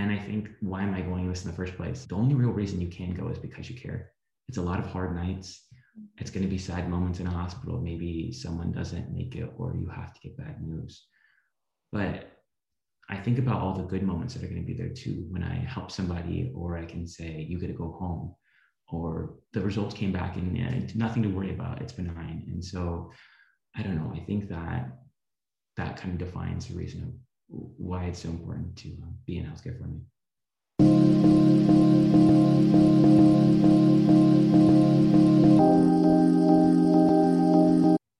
And I think, why am I going to this in the first place? The only real reason you can go is because you care. It's a lot of hard nights. It's going to be sad moments in a hospital. Maybe someone doesn't make it or you have to get bad news. But I think about all the good moments that are going to be there too when I help somebody or I can say, you get to go home or the results came back and nothing to worry about. It's benign. And so I don't know. I think that that kind of defines the reason why it's so important to uh, be in healthcare for me.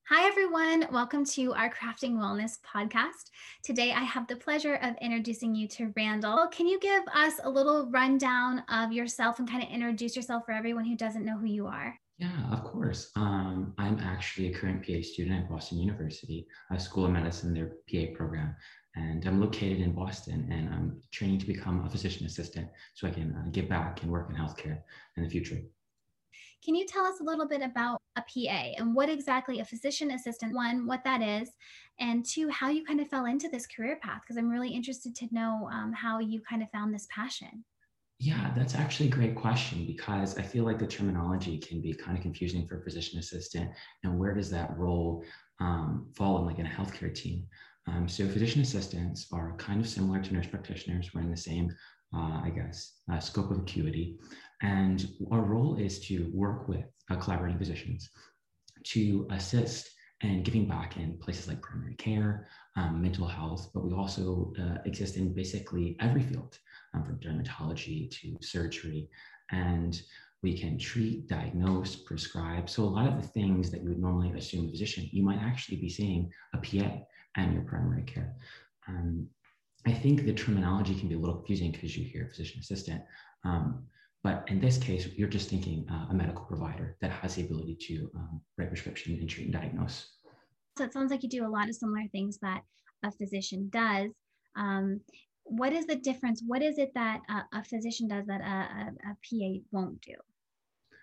Hi, everyone. Welcome to our Crafting Wellness podcast. Today, I have the pleasure of introducing you to Randall. Can you give us a little rundown of yourself and kind of introduce yourself for everyone who doesn't know who you are? Yeah, of course. Um, I'm actually a current PA student at Boston University, a School of Medicine, their PA program. And I'm located in Boston and I'm training to become a physician assistant so I can uh, give back and work in healthcare in the future. Can you tell us a little bit about a PA and what exactly a physician assistant, one, what that is, and two, how you kind of fell into this career path? Because I'm really interested to know um, how you kind of found this passion. Yeah, that's actually a great question because I feel like the terminology can be kind of confusing for a physician assistant. And where does that role um, fall in like in a healthcare team? Um, so physician assistants are kind of similar to nurse practitioners. We're in the same, uh, I guess, uh, scope of acuity. And our role is to work with uh, collaborating physicians to assist and giving back in places like primary care, um, mental health, but we also uh, exist in basically every field um, from dermatology to surgery. And we can treat, diagnose, prescribe. So a lot of the things that you would normally assume a physician, you might actually be seeing a PA and your primary care. Um, I think the terminology can be a little confusing because you hear physician assistant. Um, but in this case, you're just thinking uh, a medical provider that has the ability to um, write prescription and treat and diagnose. So it sounds like you do a lot of similar things that a physician does. Um, what is the difference? What is it that a, a physician does that a, a, a, PA won't do?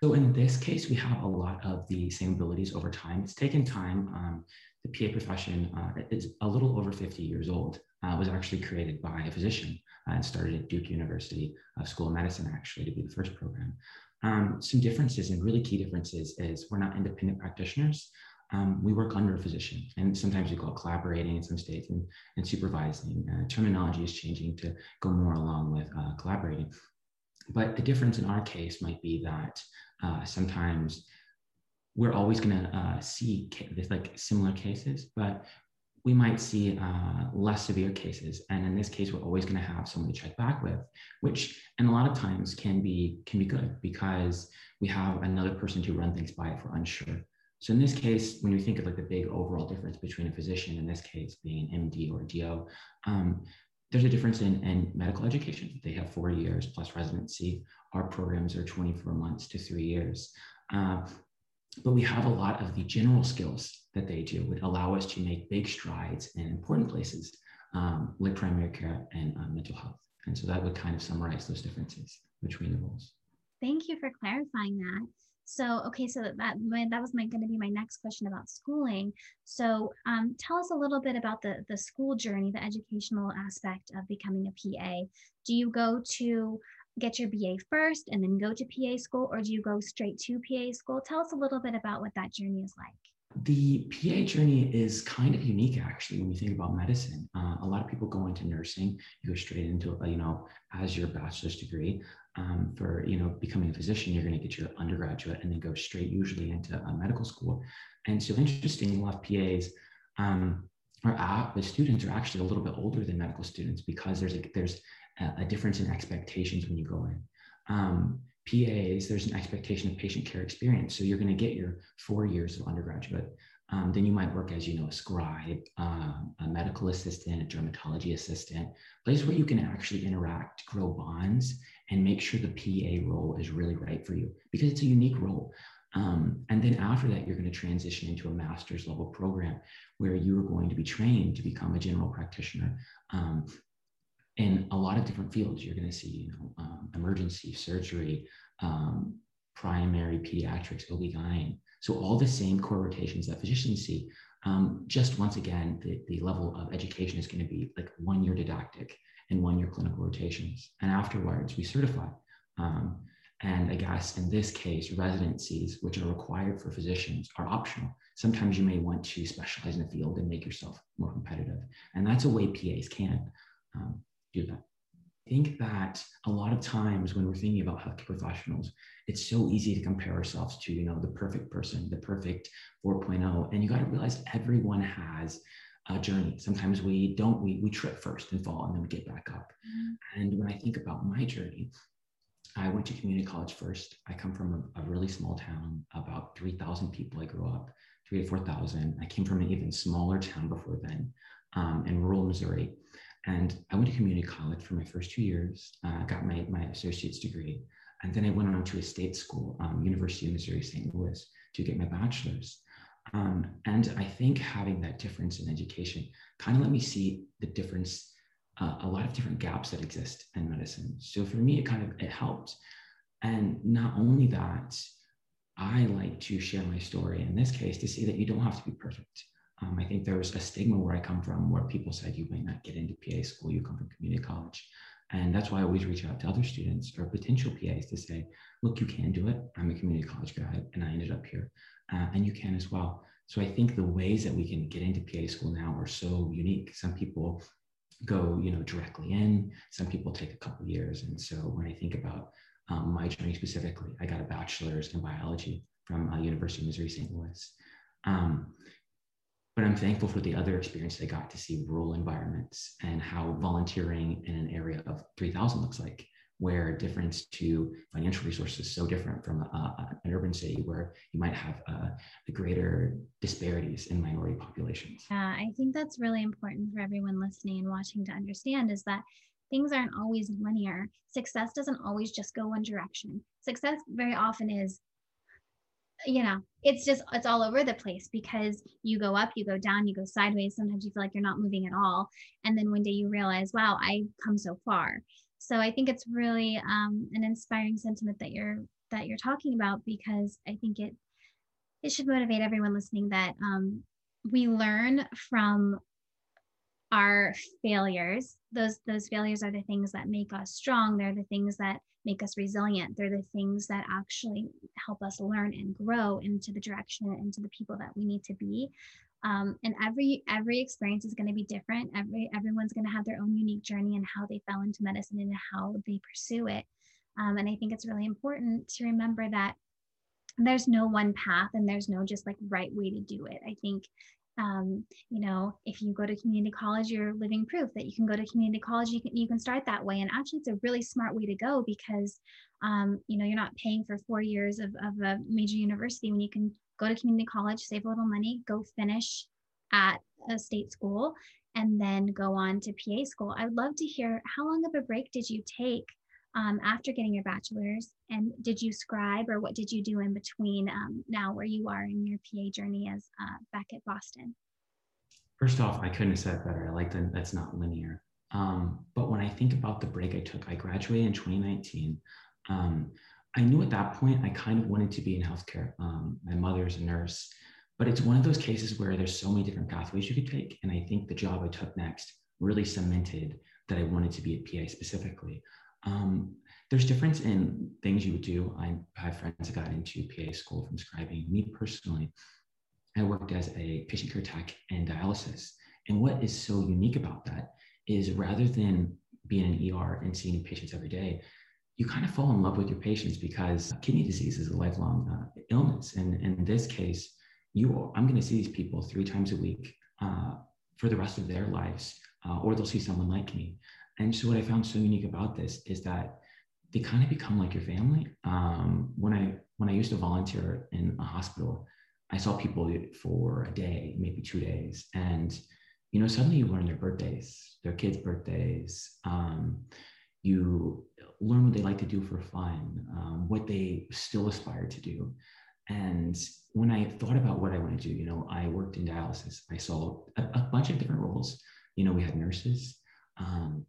So in this case, we have a lot of the same abilities over time. It's taken time. Um, the PA profession uh, is a little over 50 years old. Uh, was actually created by a physician uh, and started at Duke University uh, School of Medicine actually to be the first program. Um, some differences and really key differences is we're not independent practitioners um, we work under a physician, and sometimes we call it collaborating in some states and, and supervising. Uh, terminology is changing to go more along with collaborating. But the difference in our case might be that uh, sometimes we're always going to uh, see ca- like similar cases, but we might see uh, less severe cases. And in this case, we're always going to have someone to check back with, which and a lot of times can be can be good because we have another person to run things by if we're unsure. So in this case, when we think of like the big overall difference between a physician, in this case being an MD or DO, um, there's a difference in, in medical education. They have four years plus residency. Our programs are 24 months to three years. Uh, but we have a lot of the general skills that they do would allow us to make big strides in important places um, like primary care and uh, mental health. And so that would kind of summarize those differences between the roles. Thank you for clarifying that. So, okay, so that that was my going to be my next question about schooling. So, um, tell us a little bit about the the school journey, the educational aspect of becoming a PA. Do you go to get your BA first and then go to PA school, or do you go straight to PA school? Tell us a little bit about what that journey is like. The PA journey is kind of unique, actually, when you think about medicine. Uh, a lot of people go into nursing, you go straight into, you know, as your bachelor's degree um, for you know becoming a physician, you're going to get your undergraduate and then go straight usually into a medical school. And so interesting, a lot of PAs um, are at, the students are actually a little bit older than medical students because there's a there's a, a difference in expectations when you go in. Um, PAs, there's an expectation of patient care experience. So you're going to get your four years of undergraduate. Um, then you might work as, you know, a scribe, um, a medical assistant, a dermatology assistant, place where you can actually interact, grow bonds, and make sure the PA role is really right for you because it's a unique role. Um, and then after that, you're going to transition into a master's level program where you're going to be trained to become a general practitioner um, in a lot of different fields. You're going to see, you know, um, emergency surgery, um, primary pediatrics, OB-GYN. So all the same core rotations that physicians see. Um, just once again, the, the level of education is going to be like one year didactic in one year clinical rotations. And afterwards, we certify. Um, and I guess in this case, residencies, which are required for physicians, are optional. Sometimes you may want to specialize in a field and make yourself more competitive. And that's a way PAs can um, do that. I think that a lot of times when we're thinking about healthcare professionals, it's so easy to compare ourselves to, you know, the perfect person, the perfect 4.0. And you got to realize everyone has a journey. Sometimes we don't, we, we trip first and fall and then we get back up. Mm-hmm. And when I think about my journey, I went to community college first. I come from a, a really small town, about 3,000 people. I grew up, three to 4,000. I came from an even smaller town before then um, in rural Missouri. And I went to community college for my first two years, uh, got my, my associate's degree. And then I went on to a state school, um, University of Missouri St. Louis, to get my bachelor's. Um, and I think having that difference in education kind of let me see the difference uh, a lot of different gaps that exist in medicine. So for me, it kind of it helped. And not only that, I like to share my story in this case to see that you don't have to be perfect. Um, I think there was a stigma where I come from where people said you might not get into PA school, you come from community college. And that's why I always reach out to other students or potential PAs to say, look, you can do it. I'm a community college guy and I ended up here, uh, and you can as well. So I think the ways that we can get into PA school now are so unique. Some people go you know directly in some people take a couple years and so when i think about um, my journey specifically i got a bachelor's in biology from uh, university of missouri st louis um, but i'm thankful for the other experience i got to see rural environments and how volunteering in an area of 3000 looks like where difference to financial resources is so different from an urban city where you might have uh, greater disparities in minority populations. Yeah, I think that's really important for everyone listening and watching to understand is that things aren't always linear. Success doesn't always just go one direction. Success very often is you know it's just it's all over the place because you go up you go down you go sideways sometimes you feel like you're not moving at all and then one day you realize wow i've come so far so I think it's really um, an inspiring sentiment that you're that you're talking about because I think it it should motivate everyone listening that um, we learn from our failures. Those those failures are the things that make us strong. They're the things that make us resilient. They're the things that actually help us learn and grow into the direction and into the people that we need to be um, and every every experience is going to be different. Every everyone's going to have their own unique journey and how they fell into medicine and how they pursue it. Um, and i think it's really important to remember that there's no one path and there's no just like right way to do it. I think um, you know if you go to community college you're living proof that you can go to community college you can, you can start that way. And actually it's a really smart way to go because um, you know you're not paying for four years of, of a major university when you can go to community college, save a little money, go finish at a state school, and then go on to PA school. I'd love to hear how long of a break did you take um, after getting your bachelor's? And did you scribe or what did you do in between um, now where you are in your PA journey as uh, back at Boston? First off, I couldn't have said better. I like that that's not linear. Um, but when I think about the break I took, I graduated in 2019. I knew at that point I kind of wanted to be in healthcare. Um, my mother's a nurse, but it's one of those cases where there's so many different pathways you could take. And I think the job I took next really cemented that I wanted to be a PA specifically. Um, there's difference in things you would do. I have friends that got into PA school from scribing. Me personally, I worked as a patient care tech and dialysis. And what is so unique about that is rather than being in an ER and seeing patients every day, you kind of fall in love with your patients because kidney disease is a lifelong uh, illness. And, and in this case, you I'm going to see these people three times a week uh, for the rest of their lives, uh, or they'll see someone like me. And so what I found so unique about this is that they kind of become like your family. Um, when I when I used to volunteer in a hospital, I saw people for a day, maybe two days, and you know suddenly you learn their birthdays, their kids' birthdays. Um, you learn what they like to do for fun, um, what they still aspire to do. And when I thought about what I want to do, you know, I worked in dialysis. I saw a, a bunch of different roles. You know, we had nurses, um,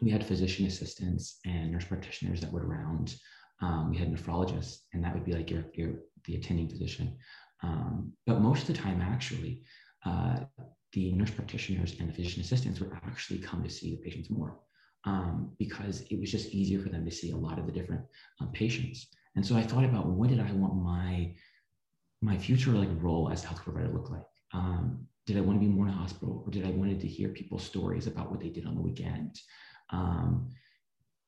we had physician assistants and nurse practitioners that were around. Um, we had nephrologists, and that would be like your, your the attending physician. Um, but most of the time, actually, uh, the nurse practitioners and the physician assistants would actually come to see the patients more. Um, because it was just easier for them to see a lot of the different uh, patients. And so I thought about what did I want my my future like role as a health provider look like? Um, did I want to be more in a hospital, or did I wanted to hear people's stories about what they did on the weekend? Um,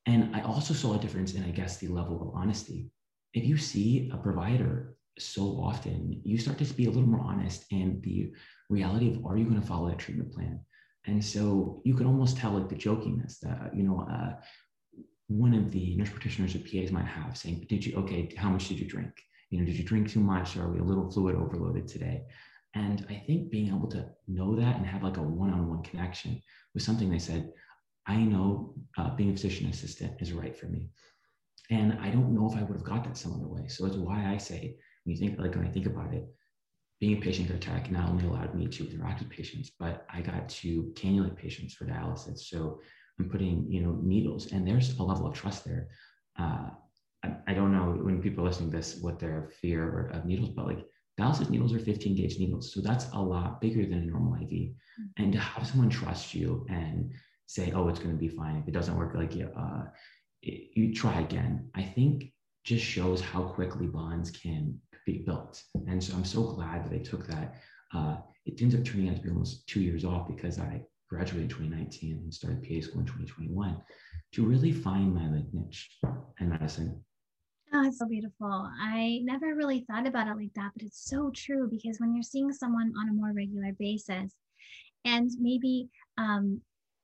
and I also saw a difference in, I guess, the level of honesty. If you see a provider so often, you start to be a little more honest in the reality of are you going to follow that treatment plan? And so you can almost tell like the jokingness that, you know, uh, one of the nurse practitioners or PAs might have saying, did you, okay, how much did you drink? You know, did you drink too much? Or are we a little fluid overloaded today? And I think being able to know that and have like a one-on-one connection was something they said, I know uh, being a physician assistant is right for me. And I don't know if I would have got that some other way. So it's why I say, when you think, like when I think about it, being a patient care tech not only allowed me to interact with patients, but I got to cannulate patients for dialysis. So I'm putting, you know, needles, and there's a level of trust there. Uh, I, I, don't know when people are listening to this what their fear of needles, but like dialysis needles are 15 gauge needles, so that's a lot bigger than a normal IV. Mm-hmm. And to have someone trust you and say, "Oh, it's going to be fine," if it doesn't work, like you, uh, you try again. I think just shows how quickly bonds can be built. And so I'm so glad that I took that. Uh, it ends up turning out to be almost two years off because I graduated in 2019 and started PA school in 2021 to really find my like niche in medicine. Oh, it's so beautiful. I never really thought about it like that, but it's so true because when you're seeing someone on a more regular basis and maybe um,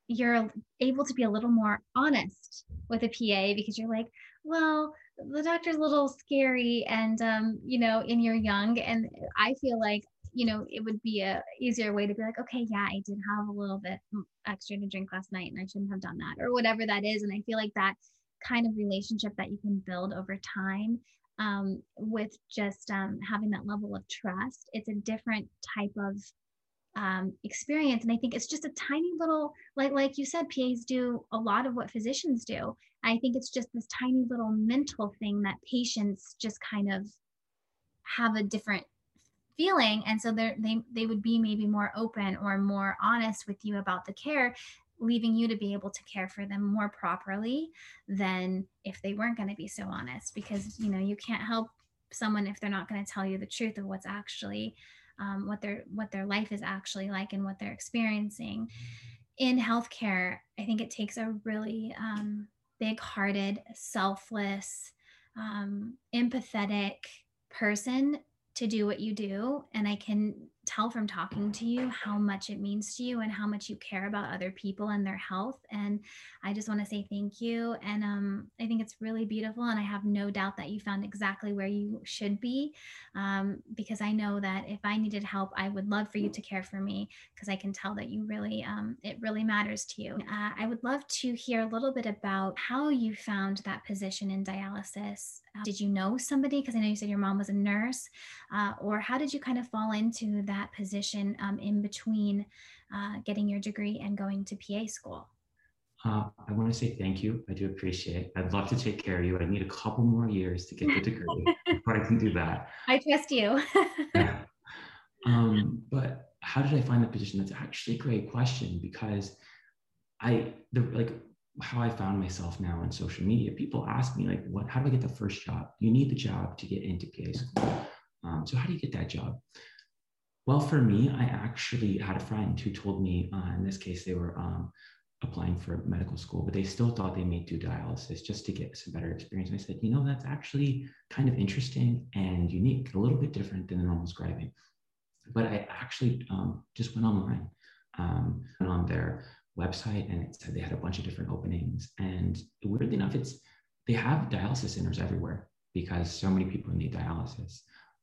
you're able to be a little more honest with a PA because you're like, well, the doctor's a little scary and um, you know, and you're young. And I feel like, you know, it would be a easier way to be like, okay, yeah, I did have a little bit extra to drink last night and I shouldn't have done that, or whatever that is. And I feel like that kind of relationship that you can build over time um, with just um, having that level of trust, it's a different type of um, experience and i think it's just a tiny little like like you said pas do a lot of what physicians do. I think it's just this tiny little mental thing that patients just kind of have a different feeling and so they they they would be maybe more open or more honest with you about the care leaving you to be able to care for them more properly than if they weren't going to be so honest because you know you can't help someone if they're not going to tell you the truth of what's actually um, what their what their life is actually like and what they're experiencing. In healthcare i think it takes a really um, big-hearted selfless um, empathetic person to do what you do. And i can tell from talking to you how much it means to you and how much you care about other people and their health. And I just want to say thank you. And um, I think it's really beautiful. And I have no doubt that you found exactly where you should be um, because I know that if I needed help, I would love for you to care for me because I can tell that you really, um, it really matters to you. Uh, I would love to hear a little bit about how you found that position in dialysis. Uh, did you know somebody? Because I know you said your mom was a nurse. Uh, or how did you kind of fall into that? position um, in between uh, getting your degree and going to PA school? Uh, I want to say thank you. I do appreciate it. I'd love to take care of you. I need a couple more years to get the degree, but I can do that. I trust you. yeah. Um, but how did I find the position? That's actually a great question because I, the, like, how I found myself now on social media, people ask me like, "What? How do I get the first job? You need the job to get into PA school. Um, so how do you get that job? Well, for me, I actually had a friend who told me, uh, in this case, they were um, applying for medical school, but they still thought they may do dialysis just to get some better experience. And I said, you know, that's actually kind of interesting and unique, a little bit different than the normal scribing. But I actually um, just went online, um, went on their website, and it said they had a bunch of different openings. And weirdly enough, it's they have dialysis centers everywhere because so many people need dialysis.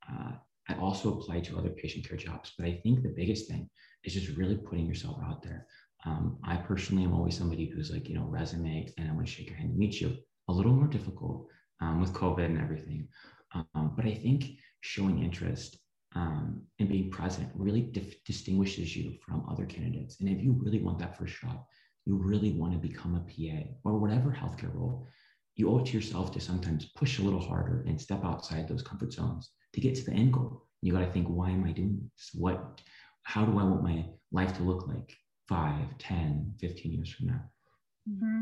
Uh, I also apply to other patient care jobs, but I think the biggest thing is just really putting yourself out there. Um, I personally am always somebody who's like, you know, resume and I want to shake your hand and meet you. A little more difficult um, with COVID and everything. Um, but I think showing interest um, and being present really dif- distinguishes you from other candidates. And if you really want that first job, you really want to become a PA or whatever healthcare role, you owe it to yourself to sometimes push a little harder and step outside those comfort zones to get to the end goal. You got to think, why am I doing this? What, how do I want my life to look like 5, 10, 15 years from now? Mm-hmm.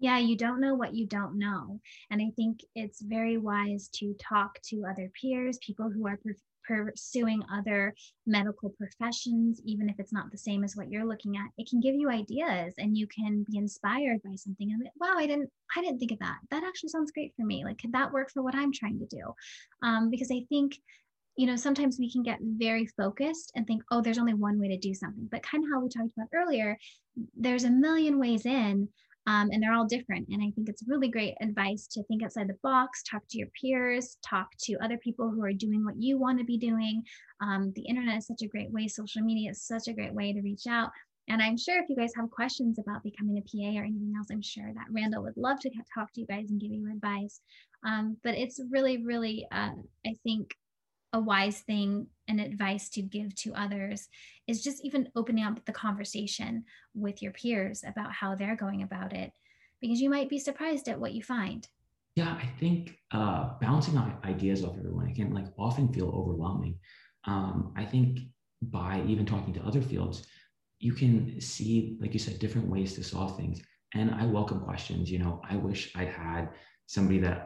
Yeah, you don't know what you don't know. And I think it's very wise to talk to other peers, people who are pursuing other medical professions, even if it's not the same as what you're looking at, it can give you ideas and you can be inspired by something. And wow, I didn't, I didn't think of that. That actually sounds great for me. Like, could that work for what I'm trying to do? Um, because I think, you know, sometimes we can get very focused and think, oh, there's only one way to do something. But kind of how we talked about earlier, there's a million ways in um, and they're all different. And I think it's really great advice to think outside the box, talk to your peers, talk to other people who are doing what you want to be doing. Um, the internet is such a great way, social media is such a great way to reach out. And I'm sure if you guys have questions about becoming a PA or anything else, I'm sure that Randall would love to talk to you guys and give you advice. Um, but it's really, really, uh, I think, a wise thing and advice to give to others is just even opening up the conversation with your peers about how they're going about it because you might be surprised at what you find. Yeah i think uh, bouncing ideas off everyone can like often feel overwhelming. Um, i think by even talking to other fields you can see like you said different ways to solve things. And i welcome questions you know i wish i'd had somebody that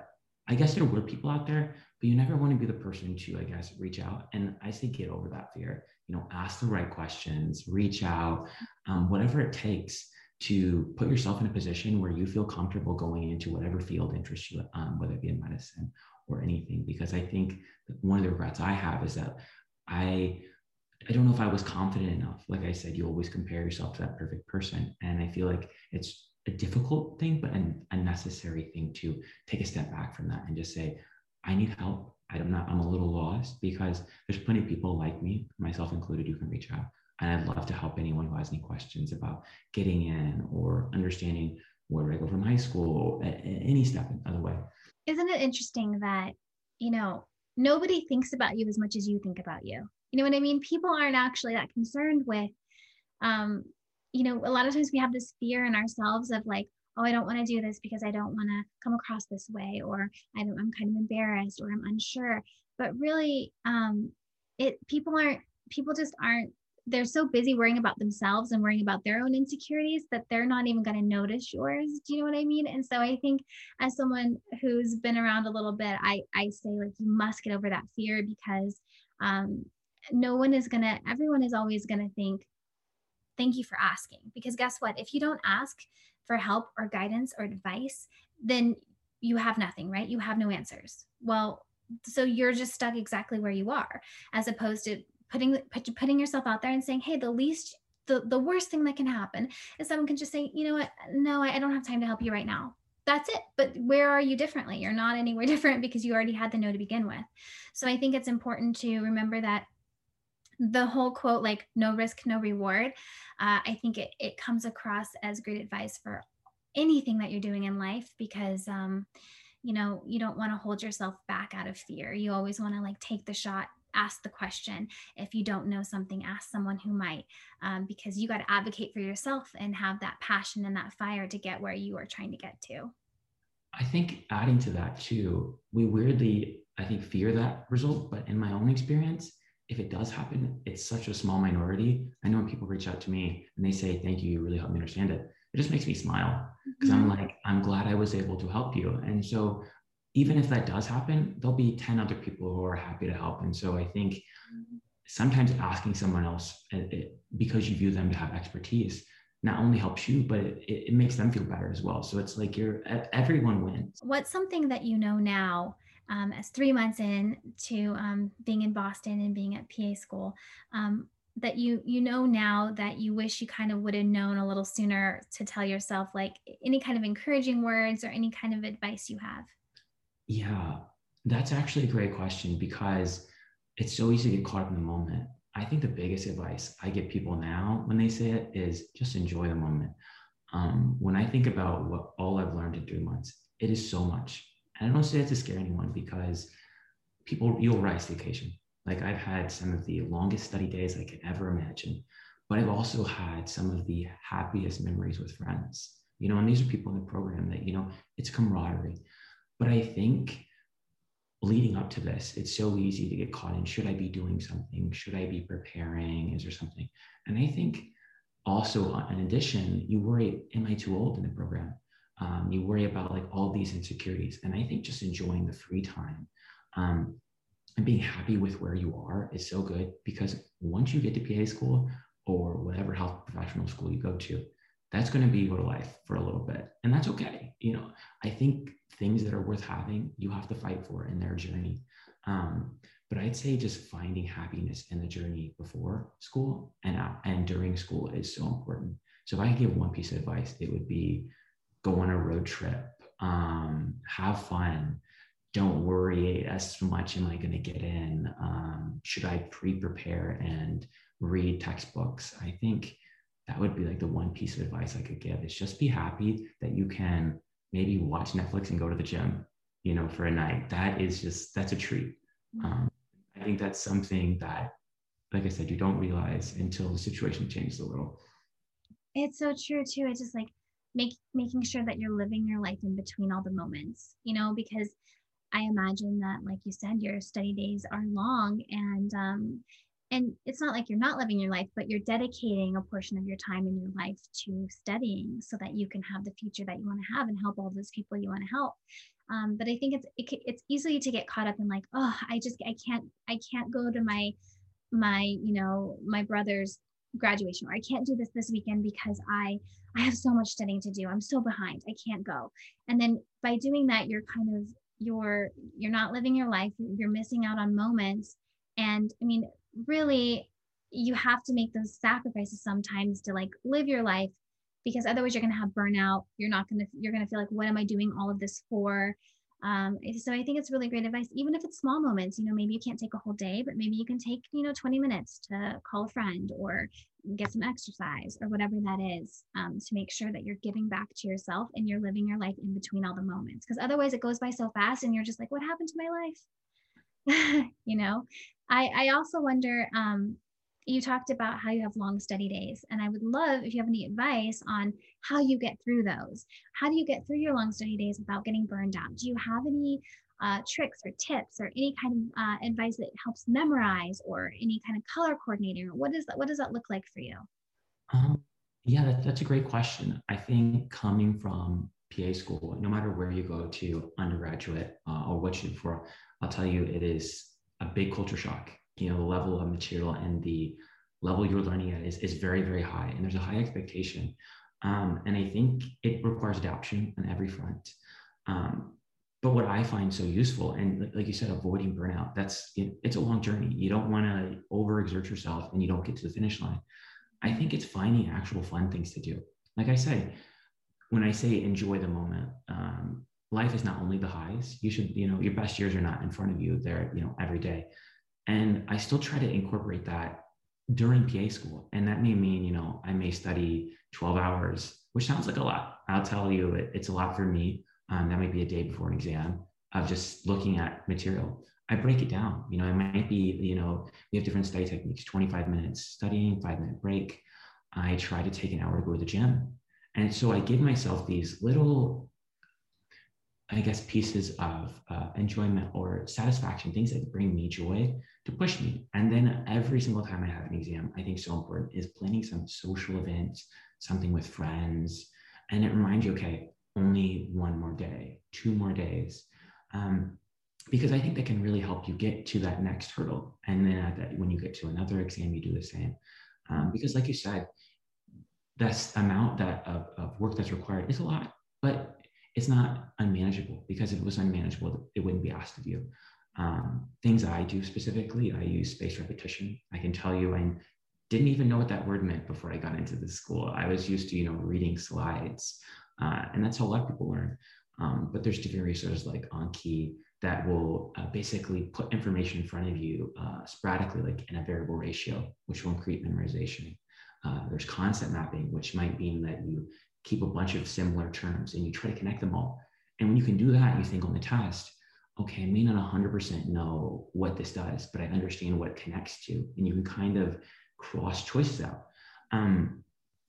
i guess there were people out there but you never want to be the person to, I guess, reach out. And I say get over that fear. You know, ask the right questions, reach out, um, whatever it takes to put yourself in a position where you feel comfortable going into whatever field interests you, um, whether it be in medicine or anything. Because I think one of the regrets I have is that I I don't know if I was confident enough. Like I said, you always compare yourself to that perfect person. And I feel like it's a difficult thing, but an, a necessary thing to take a step back from that and just say, I need help. I'm not, I'm a little lost because there's plenty of people like me, myself included, who can reach out. And I'd love to help anyone who has any questions about getting in or understanding where I go from high school, any step in other way. Isn't it interesting that, you know, nobody thinks about you as much as you think about you? You know what I mean? People aren't actually that concerned with, um, you know, a lot of times we have this fear in ourselves of like, oh, I don't want to do this because I don't want to come across this way, or I am kind of embarrassed, or I'm unsure. But really, um, it people aren't people just aren't they're so busy worrying about themselves and worrying about their own insecurities that they're not even going to notice yours. Do you know what i mean? And so i think as someone who's been around a little bit i i say like you must get over that fear because um no one is going to everyone is always going to think thank you for asking. Because guess what? If you don't ask for help or guidance or advice, then you have nothing, right? You have no answers. Well, so you're just stuck exactly where you are, as opposed to putting putting yourself out there and saying, "Hey, the least the, the worst thing that can happen is someone can just say, you know what, no, I, I don't have time to help you right now. That's it. But where are you differently? You're not anywhere different because you already had the no to begin with. So I think it's important to remember that the whole quote like no risk no reward uh, i think it, it comes across as great advice for anything that you're doing in life because um, you know you don't want to hold yourself back out of fear. You always want to like take the shot ask the question. If you don't know something ask someone who might um, because you got to advocate for yourself and have that passion and that fire to get where you are trying to get to. I think adding to that too we weirdly i think fear that result but in my own experience if it does happen, it's such a small minority. I know when people reach out to me and they say, Thank you, you really helped me understand it, it just makes me smile because mm-hmm. I'm like, I'm glad I was able to help you. And so, even if that does happen, there'll be 10 other people who are happy to help. And so, I think mm-hmm. sometimes asking someone else it, it, because you view them to have expertise not only helps you, but it, it makes them feel better as well. So, it's like you're everyone wins. What's something that you know now? Um, as three months in to um, being in Boston and being at PA school, um, that you you know now that you wish you kind of would have known a little sooner to tell yourself like any kind of encouraging words or any kind of advice you have? Yeah, that's actually a great question because it's so easy to get caught up in the moment. I think the biggest advice I give people now when they say it is just enjoy the moment. Um, when I think about what all I've learned in three months, it is so much. And I don't say that to scare anyone because people, you'll rise to the occasion. Like I've had some of the longest study days I could ever imagine, but I've also had some of the happiest memories with friends, you know, and these are people in the program that, you know, it's camaraderie. But I think leading up to this, it's so easy to get caught in should I be doing something? Should I be preparing? Is there something? And I think also, uh, in addition, you worry, am I too old in the program? Um, you worry about like all these insecurities. And I think just enjoying the free time um, and being happy with where you are is so good because once you get to PA school or whatever health professional school you go to, that's going to be your life for a little bit. And that's okay. You know, I think things that are worth having, you have to fight for in their journey. Um, but I'd say just finding happiness in the journey before school and out and during school is so important. So if I could give one piece of advice, it would be go on a road trip, um, have fun. Don't worry as much. Am I going to get in? Um, should I pre-prepare and read textbooks? I think that would be like the one piece of advice I could give is just be happy that you can maybe watch Netflix and go to the gym, you know, for a night. That is just that's a treat. Um, I think that's something that, like I said, you don't realize until the situation changes a little. It's so true too. It's just like make making sure that you're living your life in between all the moments, you know, because I imagine that, like you said, your study days are long and um, and it's not like you're not living your life but you're dedicating a portion of your time in your life to studying so that you can have the future that you want to have and help all those people you want to help. Um, but i think it's it, it's easy to get caught up in like oh i just i can't i can't go to my my you know my brother's graduation or i can't do this this weekend because i i have so much studying to do. I'm so behind. I can't go. And then by doing that you're kind of you're you're not living your life. You're missing out on moments. And i mean really you have to make those sacrifices sometimes to like live your life because otherwise you're going to have burnout. You're not going to you're going to feel like what am i doing all of this for um, so i think it's really great advice even if it's small moments you know maybe you can't take a whole day but maybe you can take you know 20 minutes to call a friend or get some exercise or whatever that is um, to make sure that you're giving back to yourself and you're living your life in between all the moments. Because otherwise it goes by so fast and you're just like what happened to my life? You know? I, I also wonder, um, you talked about how you have long study days, and I would love if you have any advice on how you get through those. How do you get through your long study days without getting burned out? Do you have any uh, tricks or tips or any kind of uh, advice that helps memorize or any kind of color coordinating? What is that? What does that look like for you? Um, yeah, that, that's a great question. I think coming from PA school, no matter where you go to undergraduate uh, or what you for, I'll tell you, it is a big culture shock. You know, the level of material and the level you're learning at is, is very, very high. And there's a high expectation. Um, and I think it requires adaptation on every front. Um, but what I find so useful, and like you said, avoiding burnout, that's it, it's a long journey. You don't want to overexert yourself and you don't get to the finish line. I think it's finding actual fun things to do. Like I said, when I say enjoy the moment, um, life is not only the highs. You should, you know, your best years are not in front of you. They're, you know, every day. And I still try to incorporate that during PA school. And that may mean, you know, I may study 12 hours, which sounds like a lot. I'll tell you, it, it's a lot for me. Um, that might be a day before an exam of just looking at material. I break it down. You know, it might be, you know, we have different study techniques 25 minutes studying, five minute break. I try to take an hour to go to the gym. And so I give myself these little I guess, pieces of uh, enjoyment or satisfaction, things that bring me joy to push me. And then every single time I have an exam, I think so important is planning some social events, something with friends. And it reminds you, okay, only one more day, two more days. Um, because I think that can really help you get to that next hurdle. And then at that, when you get to another exam, you do the same. Um, because like you said, that's amount that of, of work that's required is a lot, but it's not unmanageable because if it was unmanageable, it wouldn't be asked of you. Um, things I do specifically, I use spaced repetition. I can tell you I didn't even know what that word meant before I got into this school. I was used to, you know, reading slides, uh, and that's how a lot of people learn. Um, but there's different resources like Anki that will uh, basically put information in front of you uh, sporadically, like in a variable ratio, which will increase memorization. Uh, there's concept mapping, which might mean that you keep a bunch of similar terms and you try to connect them all. And when you can do that, you think on the test, okay, I may not 100% know what this does, but I understand what it connects to. And you can kind of cross choices out. Um,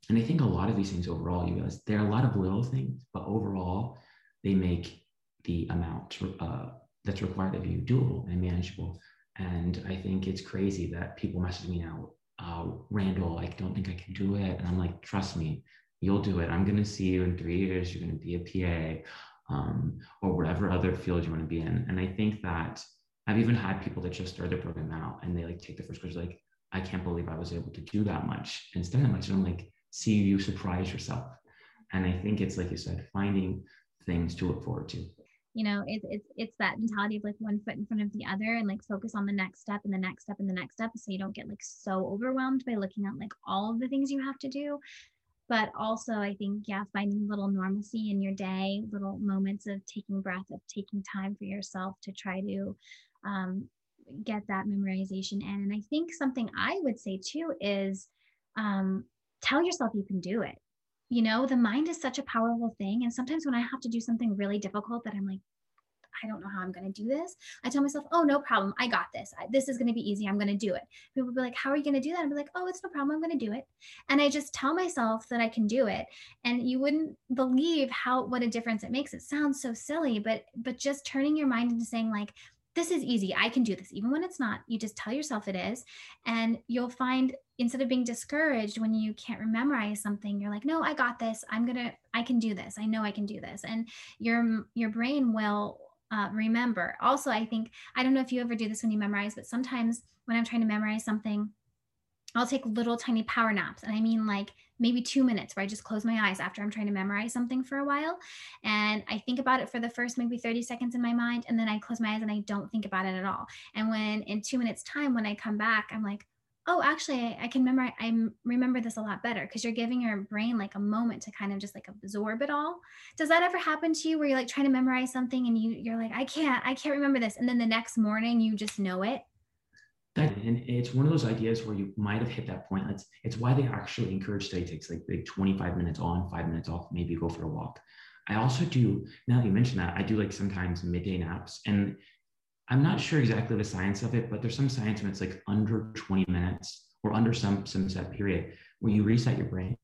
and I think a lot of these things overall, you realize there are a lot of little things, but overall, they make the amount uh, that's required of you doable and manageable. And I think it's crazy that people message me now uh, Randall, I don't think I can do it. And I'm like, trust me, you'll do it. I'm going to see you in three years. You're going to be a PA um, or whatever other field you want to be in. And I think that I've even had people that just start their program out and they like take the first course, like, I can't believe I was able to do that much and study that much. And I'm like, see you surprise yourself. And I think it's like you said, finding things to look forward to you know it's it's it's that mentality of like one foot in front of the other and like focus on the next step and the next step and the next step so you don't get like so overwhelmed by looking at like all of the things you have to do but also i think yeah finding little normalcy in your day little moments of taking breath of taking time for yourself to try to um, get that memorization in. And i think something i would say too is um, tell yourself you can do it. You know the mind is such a powerful thing and sometimes when i have to do something really difficult that i'm like i don't know how i'm going to do this i tell myself oh no problem i got this I, this is going to be easy i'm going to do it people will be like how are you going to do that i'll be like oh it's no problem i'm going to do it and i just tell myself that i can do it and you wouldn't believe how what a difference it makes it sounds so silly but but just turning your mind into saying like this is easy. I can do this. Even when it's not, you just tell yourself it is. And you'll find instead of being discouraged when you can't memorize something, you're like, no, I got this. I'm going to, I can do this. I know I can do this. And your, your brain will uh, remember. Also, I think, I don't know if you ever do this when you memorize, but sometimes when I'm trying to memorize something, I'll take little tiny power naps. And I mean like maybe two minutes where I just close my eyes after I'm trying to memorize something for a while. And I think about it for the first maybe 30 seconds in my mind. And then I close my eyes and I don't think about it at all. And when in two minutes time, when I come back, I'm like, oh, actually I, can remember, I remember this a lot better because you're giving your brain like a moment to kind of just like absorb it all. Does that ever happen to you where you're like trying to memorize something and you, you're like, I can't, I can't remember this. And then the next morning you just know it that and it's one of those ideas where you might have hit that point. It's it's why they actually encourage study takes like, like 25 minutes on, five minutes off, maybe go for a walk. I also do, now that you mention that, I do like sometimes midday naps. And I'm not sure exactly the science of it, but there's some science when it's like under 20 minutes or under some some set period where you reset your brain.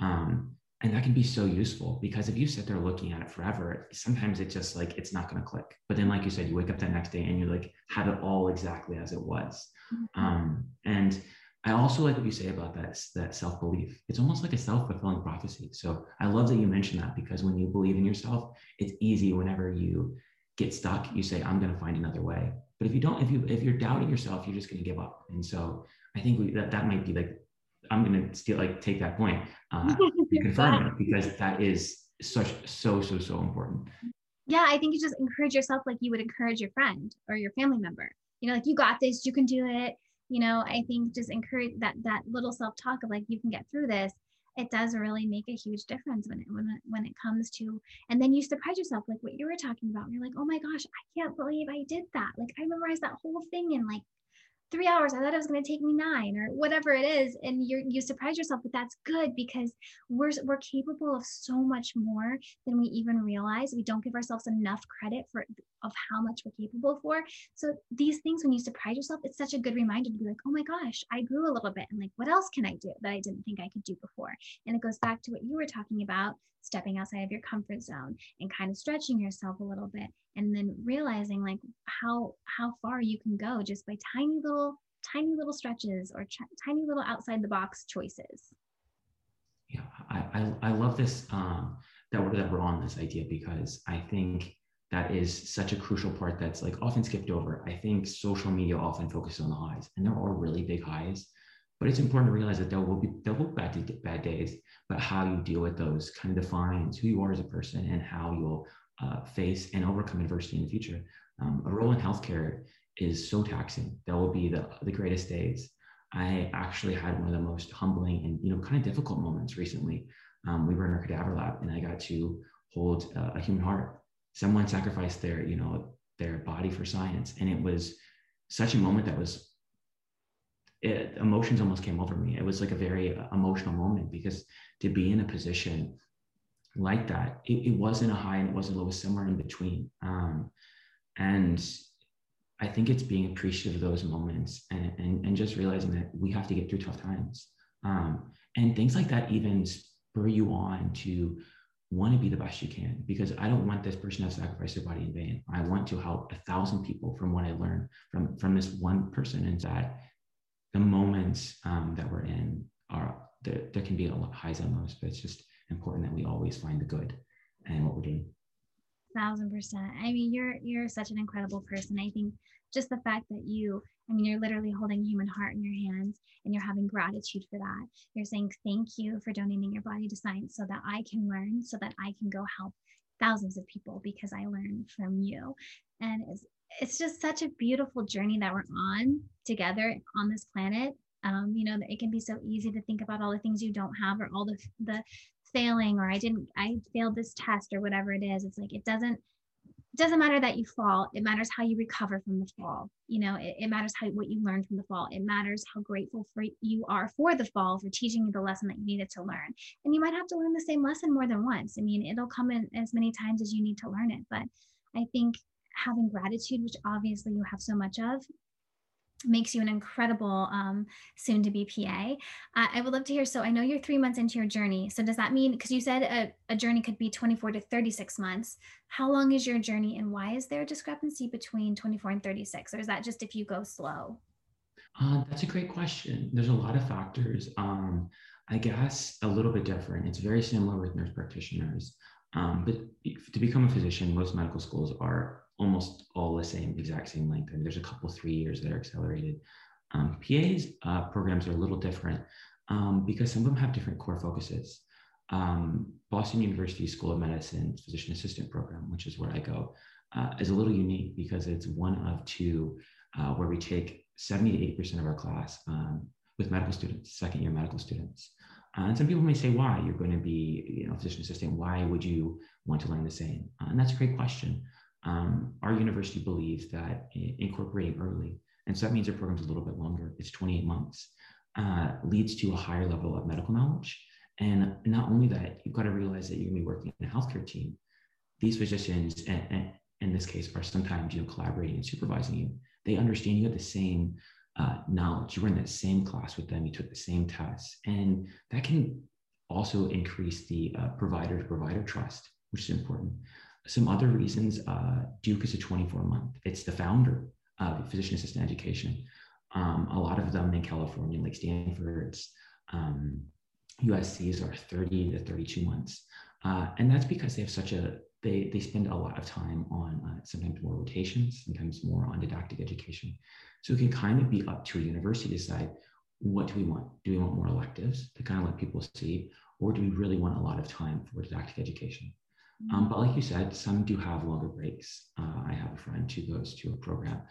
Um, and that can be so useful because if you sit there looking at it forever sometimes it's just like it's not going to click but then like you said you wake up that next day and you like have it all exactly as it was mm-hmm. um, and i also like what you say about that that self-belief it's almost like a self-fulfilling prophecy so i love that you mentioned that because when you believe in yourself it's easy whenever you get stuck you say i'm going to find another way but if you don't if you if you're doubting yourself you're just going to give up and so i think we, that that might be like I'm going to still like take that point uh, confirm it because that is such so so so important. Yeah, I think you just encourage yourself like you would encourage your friend or your family member. You know, like you got this, you can do it. You know, I think just encourage that that little self talk of like you can get through this. It does really make a huge difference when it when it, when it comes to, and then you surprise yourself like what you were talking about. You're like, oh my gosh, I can't believe I did that. Like I memorized that whole thing in like three hours. I thought it was going to take me nine or whatever it is. And you you surprise yourself, but that's good because we're we're capable of so much more than we even realize. We don't give ourselves enough credit for of how much we're capable for. So these things, when you surprise yourself, it's such a good reminder to be like, oh my gosh, I grew a little bit. And like, what else can I do that I didn't think I could do before? And it goes back to what you were talking about, stepping outside of your comfort zone and kind of stretching yourself a little bit and then realizing like how how far you can go just by tiny little tiny little stretches or ch- tiny little outside the box choices yeah i i, I love this um that we're, that we're on this idea because i think that is such a crucial part that's like often skipped over i think social media often focuses on the highs and there are really big highs but it's important to realize that there will be there will be bad, bad days but how you deal with those kind of defines who you are as a person and how you'll uh, face and overcome adversity in the future. Um, a role in healthcare is so taxing. That will be the, the greatest days. I actually had one of the most humbling and you know kind of difficult moments recently. Um, we were in our cadaver lab, and I got to hold uh, a human heart. Someone sacrificed their you know their body for science, and it was such a moment that was it, emotions almost came over me. It was like a very uh, emotional moment because to be in a position like that. It, it wasn't a high and it wasn't low, it was somewhere in between. Um, and I think it's being appreciative of those moments and, and, and just realizing that we have to get through tough times. Um, and things like that even spur you on to want to be the best you can because I don't want this person to sacrifice their body in vain. I want to help a thousand people from what I learned from, from this one person and that the moments um, that we're in are there, there can be a lot highs and lows, but it's just important that we always find the good and what we're doing. Thousand percent. I mean, you're you're such an incredible person. I think just the fact that you, I mean, you're literally holding a human heart in your hands and you're having gratitude for that. You're saying thank you for donating your body to science so that I can learn, so that I can go help thousands of people because I learned from you. And it's it's just such a beautiful journey that we're on together on this planet. Um, you know, it can be so easy to think about all the things you don't have or all the the failing or I didn't I failed this test or whatever it is. It's like it doesn't doesn't matter that you fall. It matters how you recover from the fall. You know, it, it matters how what you learned from the fall. It matters how grateful for you are for the fall for teaching you the lesson that you needed to learn. And you might have to learn the same lesson more than once. I mean, it'll come in as many times as you need to learn it. But I think having gratitude, which obviously you have so much of, makes you an incredible um, soon to be PA. Uh, I would love to hear. So I know you're three months into your journey. So does that mean, because you said a, a, journey could be 24 to 36 months, how long is your journey and why is there a discrepancy between 24 and 36? Or is that just if you go slow? Uh, that's a great question. There's a lot of factors. Um, I guess a little bit different. It's very similar with nurse practitioners. Um, but to become a physician, most medical schools are almost all the same, exact same length. I mean, there's a couple three years that are accelerated. Um, PA's uh, programs are a little different um, because some of them have different core focuses. Um, Boston University School of Medicine physician assistant program, which is where I go, uh, is a little unique because it's one of two uh, where we take 70 to 8% of our class um, with medical students, second year medical students. Uh, and some people may say, why? You're going to be you know, physician assistant. Why would you want to learn the same? Uh, and that's a great question um, our university believes that incorporating early, and so that means our program's a little bit longer, it's 28 months, uh, leads to a higher level of medical knowledge. And not only that, you've got to realize that you're going to be working in a healthcare team. These physicians, and, and in this case, are sometimes you know collaborating and supervising you. They understand you have the same uh, knowledge. You were in that same class with them. You took the same tests, and that can also increase the uh, provider to provider trust, which is important. Some other reasons, uh, Duke is a 24 month. It's the founder of physician assistant education. Um, a lot of them in California, like Stanford's, um, USC's are 30 to 32 months. Uh, and that's because they have such a, they, they spend a lot of time on uh, sometimes more rotations, sometimes more on didactic education. So it can kind of be up to a university to decide what do we want? Do we want more electives to kind of let people see, or do we really want a lot of time for didactic education? Um, but like you said, some do have longer breaks. Uh, I have a friend who goes to a program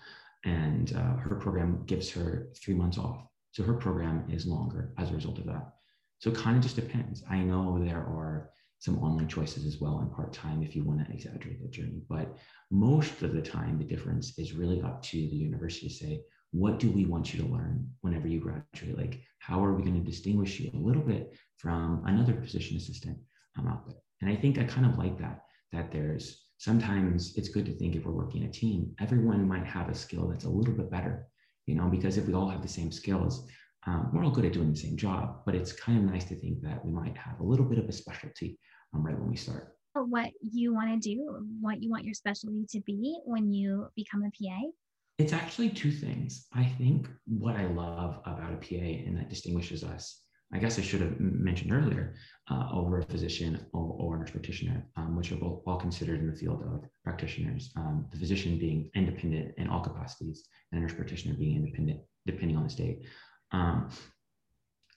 and uh, her program gives her three months off. So her program is longer as a result of that. So it kind of just depends. I know there are some online choices as well in part time if you want to exaggerate the journey. But most of the time, the difference is really up to the university to say, what do we want you to learn whenever you graduate? Like, how are we going to distinguish you a little bit from another physician assistant um, out there? And I think I kind of like that, that there's sometimes it's good to think if we're working a team, everyone might have a skill that's a little bit better, you know, because if we all have the same skills, um, we're all good at doing the same job, but it's kind of nice to think that we might have a little bit of a specialty um, right when we start. What you want to do, what you want your specialty to be when you become a PA? It's actually two things. I think what I love about a PA and that distinguishes us I guess I should have mentioned earlier, uh, over a physician or, or nurse practitioner, um, which are both all considered in the field of practitioners. Um, the physician being independent in all capacities, and a nurse practitioner being independent depending on the state, um,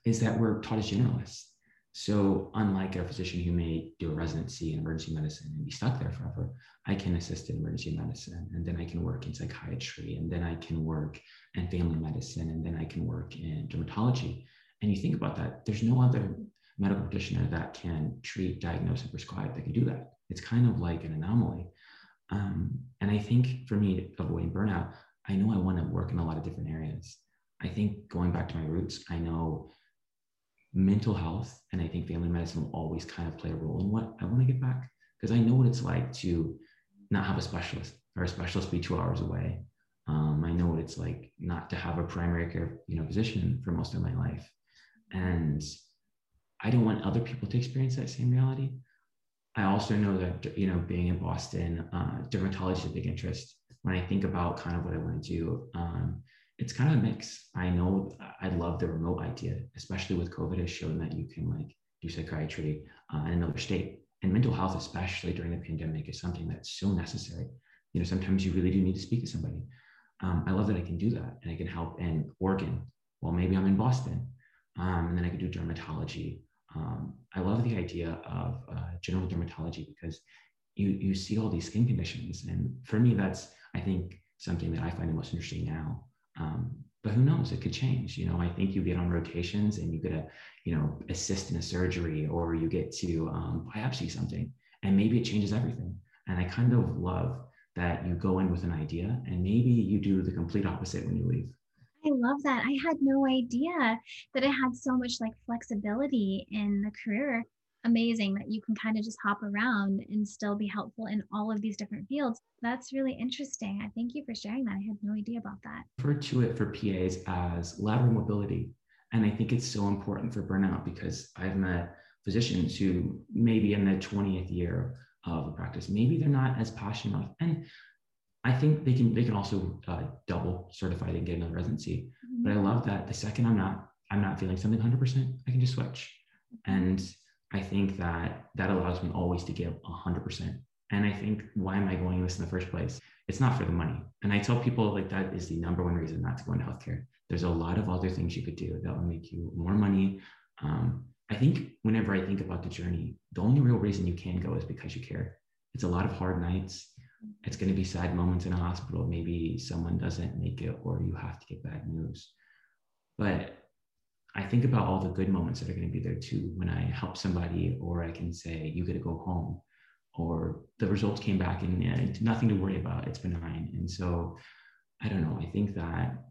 is that we're taught as generalists. So, unlike a physician who may do a residency in emergency medicine and be stuck there forever, I can assist in emergency medicine, and then I can work in psychiatry, and then I can work in family medicine, and then I can work in dermatology and you think about that, there's no other medical practitioner that can treat, diagnose, and prescribe that can do that. It's kind of like an anomaly. Um, and I think for me, avoiding burnout, I know I want to work in a lot of different areas. I think going back to my roots, I know mental health and I think family medicine will always kind of play a role in what I want to get back because I know what it's like to not have a specialist or a specialist be two hours away. Um, I know what it's like not to have a primary care, you know, physician for most of my life. And I don't want other people to experience that same reality. I also know that, you know, being in Boston, uh, dermatology is a big interest. When I think about kind of what I want to do, um, it's kind of a mix. I know I love the remote idea, especially with COVID has shown that you can like do psychiatry uh, in another state. And mental health, especially during the pandemic, is something that's so necessary. You know, sometimes you really do need to speak to somebody. Um, I love that I can do that and I can help in Oregon. Well, maybe I'm in Boston, um, and then I could do dermatology. Um, I love the idea of uh, general dermatology because you you see all these skin conditions, and for me, that's I think something that I find the most interesting now. Um, but who knows? It could change. You know, I think you get on rotations and you get a, you know, assist in a surgery or you get to um, biopsy something, and maybe it changes everything. And I kind of love that you go in with an idea and maybe you do the complete opposite when you leave. I love that. I had no idea that it had so much like flexibility in the career amazing that you can kind of just hop around and still be helpful in all of these different fields. That's really interesting. I thank you for sharing that. I had no idea about that. refer to it for PAs as lateral mobility. And I think it's so important for burnout because I've met physicians who maybe in their 20th year of practice, maybe they're not as passionate enough. And I think they can they can also uh, double certified and get another residency. Mm-hmm. But I love that the second I'm not I'm not feeling something 100%, I can just switch. Mm-hmm. And I think that that allows me always to give 100%. And I think, why am I going this in the first place? It's not for the money. And I tell people like that is the number one reason not to go into healthcare. There's a lot of other things you could do that will make you more money. Um, I think whenever I think about the journey, the only real reason you can go is because you care. It's a lot of hard nights. It's going to be sad moments in a hospital. Maybe someone doesn't make it or you have to get bad news. But I think about all the good moments that are going to be there too when I help somebody, or I can say, you get to go home, or the results came back and, and nothing to worry about. It's benign. And so I don't know. I think that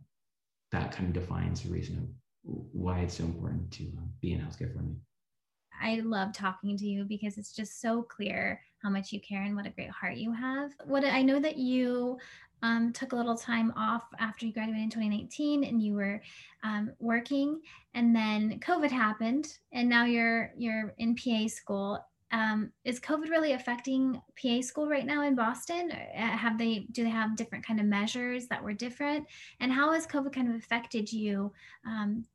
that kind of defines the reason why it's so important to uh, be in healthcare for me. I love talking to you because it's just so clear how much you care and what a great heart you have. What I know that you um, took a little time off after you graduated in 2019 and you were um, working and then covid happened and now you're you're in pa school. Um, is covid really affecting pa school right now in boston? Uh, have they do they have different kind of measures that were different? And how has covid kind of affected you um,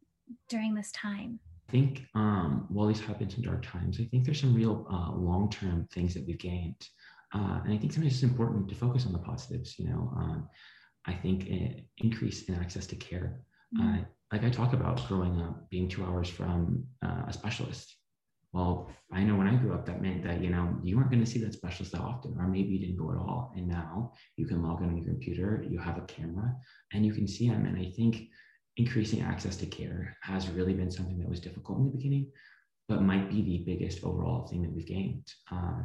during this time think um, while these have been some dark times, I think there's some real uh, long-term things that we've gained. Uh, and I think sometimes it's important to focus on the positives. You know, um, I think increase in access to care. Mm-hmm. Uh, like I talk about growing up, being two hours from uh, a specialist. Well, I know when I grew up, that meant that you know you weren't going to see that specialist that often, or maybe you didn't go at all. And now you can log in on your computer, you have a camera, and you can see them. And I think increasing access to care has really been something that was difficult in the beginning, but might be the biggest overall thing that we've gained. Uh,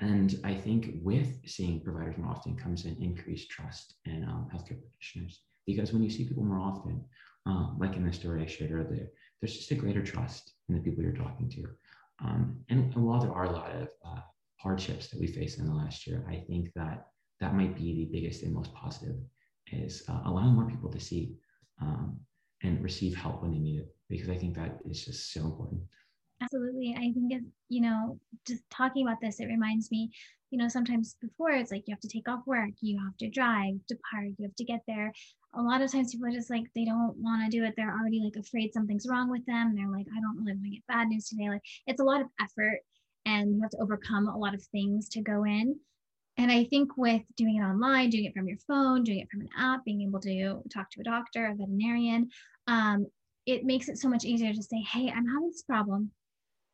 and I think with seeing providers more often comes an increased trust in um, healthcare practitioners. Because when you see people more often, um, like in the story I shared earlier, there's just a greater trust in the people you're talking to. Um, and, and, while there are a lot of uh, hardships that we face in the last year, I think that that might be the biggest and most positive is uh, allowing more people to see um, and receive help when they need it. Because I think that is just so important. Absolutely. I think it, you know, just talking about this, it reminds me, you know, sometimes before it's like you have to take off work, you have to drive to park, you have to get there. A lot of times people are just like, they don't want to do it. They're already like afraid something's wrong with them. They're like, I don't really want to get bad news today. Like it's a lot of effort and you have to overcome a lot of things to go in. And I think with doing it online, doing it from your phone, doing it from an app, being able to talk to a doctor, a veterinarian, um, it makes it so much easier to say, hey, I'm having this problem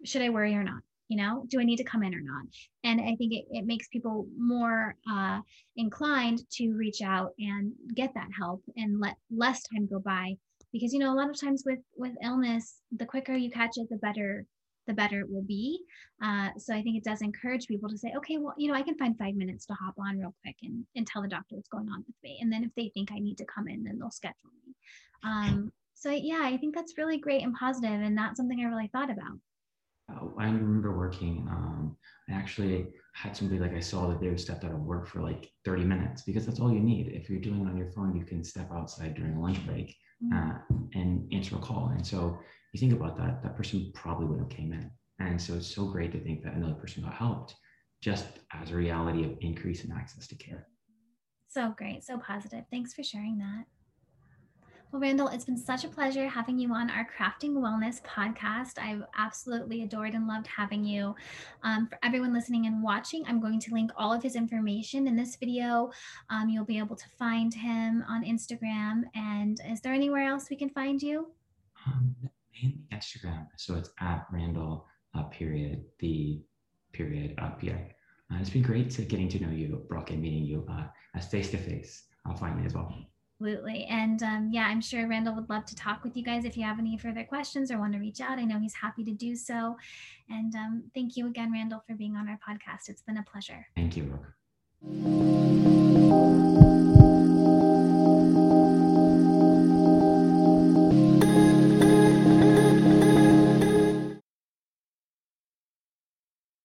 should I worry or not? You know, do I need to come in or not? And I think it, it makes people more uh, inclined to reach out and get that help and let less time go by. Because you know, a lot of times with with illness, the quicker you catch it, the better the better it will be. Uh, so I think it does encourage people to say, okay, well, you know, I can find five minutes to hop on real quick and, and tell the doctor what's going on with me. And then if they think I need to come in, then they'll schedule me. Um, so yeah, I think that's really great and positive and not something I really thought about. Uh, I remember working. Um, I actually had somebody like I saw that they would step out of work for like 30 minutes because that's all you need. If you're doing it on your phone, you can step outside during a lunch break mm-hmm. uh, and answer a call. And so you think about that, that person probably wouldn't have came in. And so it's so great to think that another person got helped just as a reality of increase in access to care. So great, so positive. Thanks for sharing that. Well, Randall, it's been such a pleasure having you on our Crafting Wellness podcast. I've absolutely adored and loved having you. Um, for everyone listening and watching, I'm going to link all of his information in this video. Um, you'll be able to find him on Instagram. And is there anywhere else we can find you? Um, mainly Instagram. So it's at Randall uh, period the period uh, PA. Uh, it's been great to getting to know you, Brooke, and meeting you uh, as face to face finally as well. Absolutely. And um, yeah, I'm sure Randall would love to talk with you guys if you have any further questions or want to reach out. I know he's happy to do so. And um, thank you again, Randall, for being on our podcast. It's been a pleasure. Thank you, Brooke.